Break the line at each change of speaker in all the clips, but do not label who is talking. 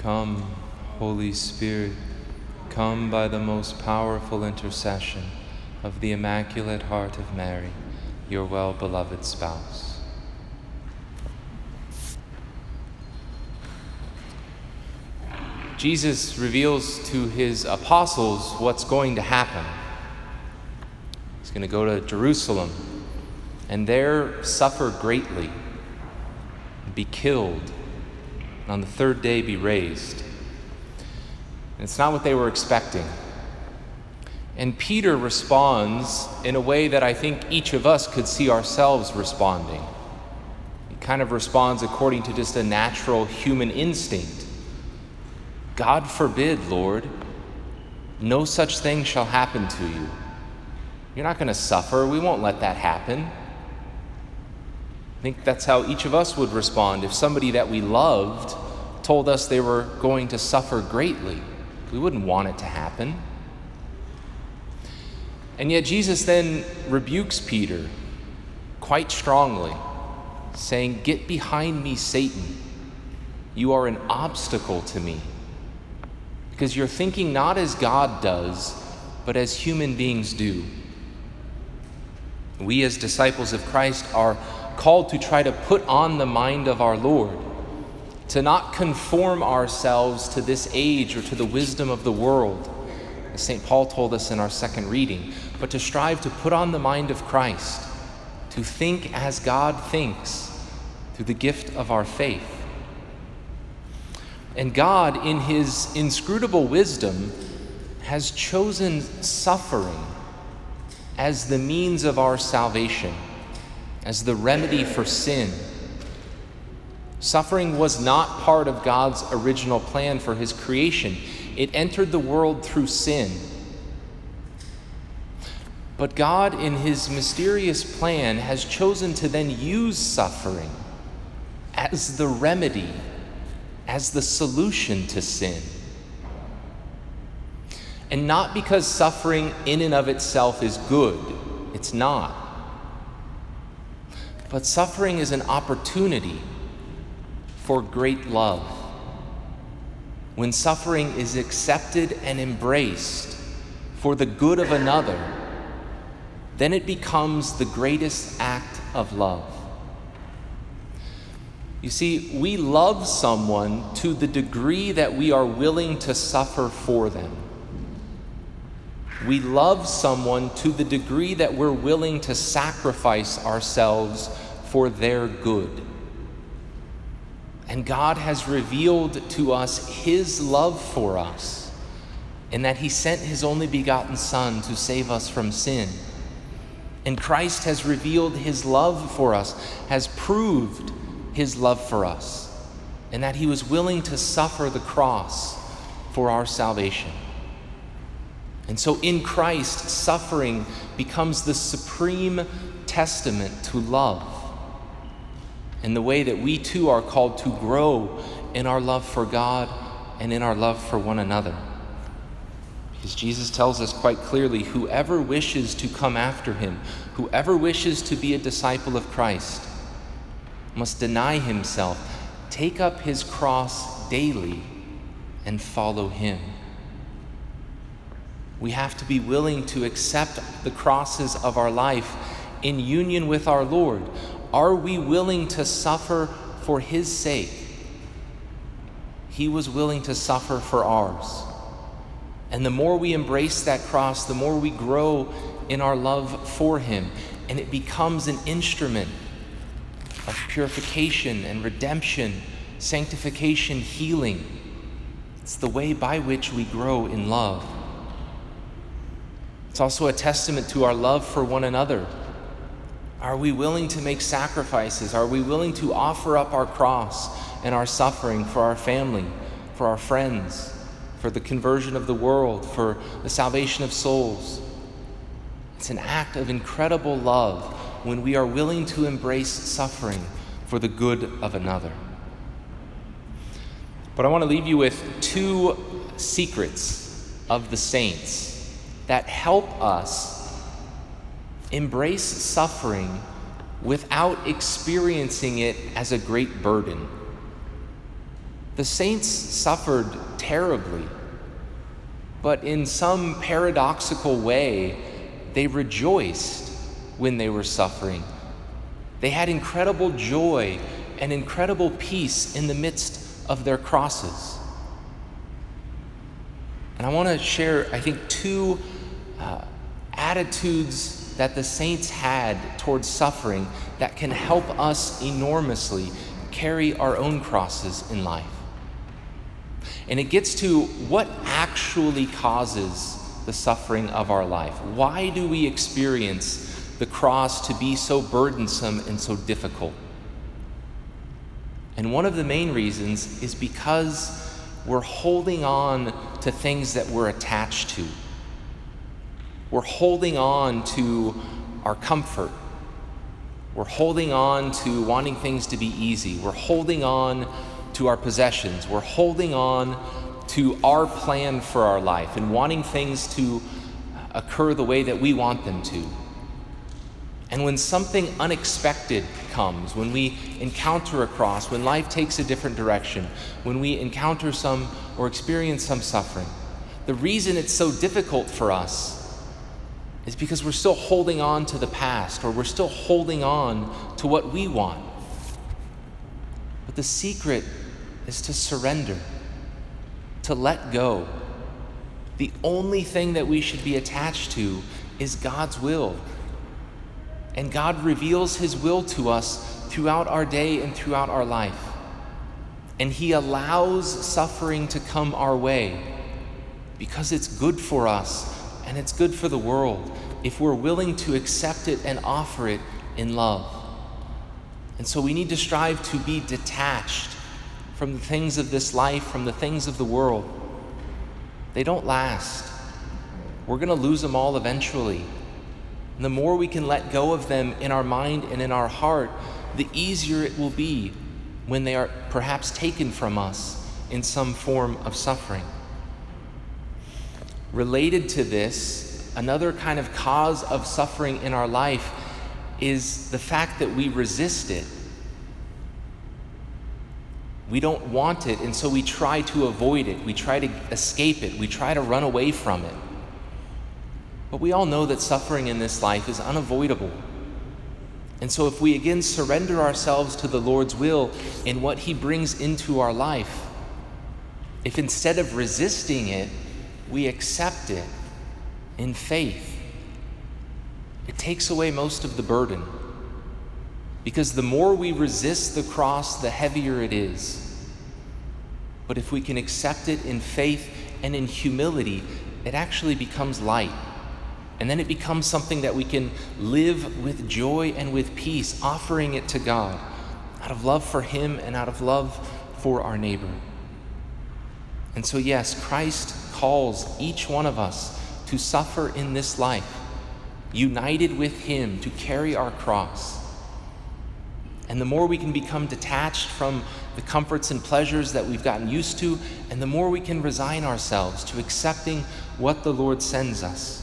Come, Holy Spirit, come by the most powerful intercession of the Immaculate Heart of Mary, your well beloved spouse. Jesus reveals to his apostles what's going to happen. He's going to go to Jerusalem and there suffer greatly, be killed, and on the third day be raised. And it's not what they were expecting. And Peter responds in a way that I think each of us could see ourselves responding. He kind of responds according to just a natural human instinct. God forbid, Lord, no such thing shall happen to you. You're not going to suffer. We won't let that happen. I think that's how each of us would respond if somebody that we loved told us they were going to suffer greatly. We wouldn't want it to happen. And yet, Jesus then rebukes Peter quite strongly, saying, Get behind me, Satan. You are an obstacle to me. Because you're thinking not as God does, but as human beings do. We, as disciples of Christ, are called to try to put on the mind of our Lord, to not conform ourselves to this age or to the wisdom of the world, as St. Paul told us in our second reading, but to strive to put on the mind of Christ, to think as God thinks through the gift of our faith. And God, in His inscrutable wisdom, has chosen suffering as the means of our salvation as the remedy for sin. Suffering was not part of God's original plan for his creation, it entered the world through sin. But God, in his mysterious plan, has chosen to then use suffering as the remedy, as the solution to sin. And not because suffering in and of itself is good, it's not. But suffering is an opportunity for great love. When suffering is accepted and embraced for the good of another, then it becomes the greatest act of love. You see, we love someone to the degree that we are willing to suffer for them. We love someone to the degree that we're willing to sacrifice ourselves for their good. And God has revealed to us His love for us, in that He sent His only begotten Son to save us from sin. And Christ has revealed His love for us, has proved His love for us, in that He was willing to suffer the cross for our salvation. And so in Christ, suffering becomes the supreme testament to love and the way that we too are called to grow in our love for God and in our love for one another. Because Jesus tells us quite clearly whoever wishes to come after him, whoever wishes to be a disciple of Christ, must deny himself, take up his cross daily, and follow him. We have to be willing to accept the crosses of our life in union with our Lord. Are we willing to suffer for His sake? He was willing to suffer for ours. And the more we embrace that cross, the more we grow in our love for Him. And it becomes an instrument of purification and redemption, sanctification, healing. It's the way by which we grow in love. It's also a testament to our love for one another. Are we willing to make sacrifices? Are we willing to offer up our cross and our suffering for our family, for our friends, for the conversion of the world, for the salvation of souls? It's an act of incredible love when we are willing to embrace suffering for the good of another. But I want to leave you with two secrets of the saints that help us embrace suffering without experiencing it as a great burden. The saints suffered terribly, but in some paradoxical way, they rejoiced when they were suffering. They had incredible joy and incredible peace in the midst of their crosses. And I want to share, I think, two uh, attitudes that the saints had towards suffering that can help us enormously carry our own crosses in life. And it gets to what actually causes the suffering of our life. Why do we experience the cross to be so burdensome and so difficult? And one of the main reasons is because we're holding on to things that we're attached to. We're holding on to our comfort. We're holding on to wanting things to be easy. We're holding on to our possessions. We're holding on to our plan for our life and wanting things to occur the way that we want them to. And when something unexpected comes, when we encounter a cross, when life takes a different direction, when we encounter some or experience some suffering, the reason it's so difficult for us is because we're still holding on to the past or we're still holding on to what we want. But the secret is to surrender, to let go. The only thing that we should be attached to is God's will. And God reveals His will to us throughout our day and throughout our life. And He allows suffering to come our way because it's good for us and it's good for the world if we're willing to accept it and offer it in love. And so we need to strive to be detached from the things of this life, from the things of the world. They don't last. We're going to lose them all eventually. And the more we can let go of them in our mind and in our heart, the easier it will be when they are perhaps taken from us in some form of suffering. Related to this, another kind of cause of suffering in our life is the fact that we resist it. We don't want it, and so we try to avoid it. We try to escape it. We try to run away from it. But we all know that suffering in this life is unavoidable. And so, if we again surrender ourselves to the Lord's will and what He brings into our life, if instead of resisting it, we accept it in faith, it takes away most of the burden. Because the more we resist the cross, the heavier it is. But if we can accept it in faith and in humility, it actually becomes light. And then it becomes something that we can live with joy and with peace, offering it to God out of love for Him and out of love for our neighbor. And so, yes, Christ calls each one of us to suffer in this life, united with Him to carry our cross. And the more we can become detached from the comforts and pleasures that we've gotten used to, and the more we can resign ourselves to accepting what the Lord sends us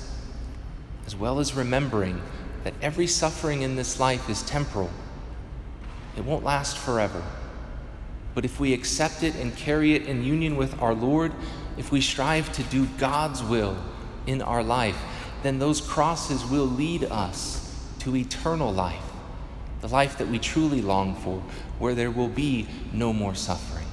as well as remembering that every suffering in this life is temporal. It won't last forever. But if we accept it and carry it in union with our Lord, if we strive to do God's will in our life, then those crosses will lead us to eternal life, the life that we truly long for, where there will be no more suffering.